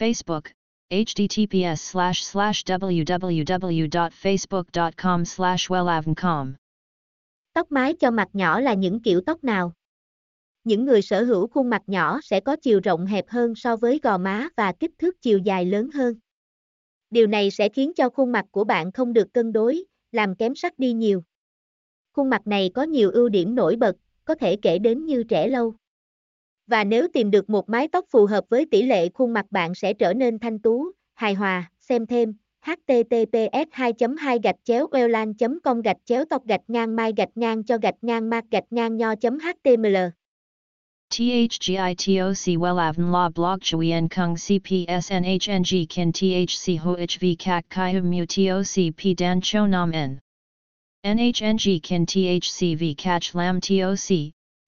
Facebook, https slash slash www.facebook.com slash wellavncom. Tóc mái cho mặt nhỏ là những kiểu tóc nào? Những người sở hữu khuôn mặt nhỏ sẽ có chiều rộng hẹp hơn so với gò má và kích thước chiều dài lớn hơn. Điều này sẽ khiến cho khuôn mặt của bạn không được cân đối, làm kém sắc đi nhiều. Khuôn mặt này có nhiều ưu điểm nổi bật, có thể kể đến như trẻ lâu và nếu tìm được một mái tóc phù hợp với tỷ lệ khuôn mặt bạn sẽ trở nên thanh tú, hài hòa, xem thêm https 2 2 gạch chéo welan com gạch chéo tóc gạch ngang mai gạch ngang cho gạch ngang mạc gạch ngang nho html THGITOC WELAVN La Blog Chuyen Kung CPSNHNG Kin THC HOHV CAC CHI Hum Mu TOC P Dan Cho Nam N. NHNG Kin THC V CACH Lam TOC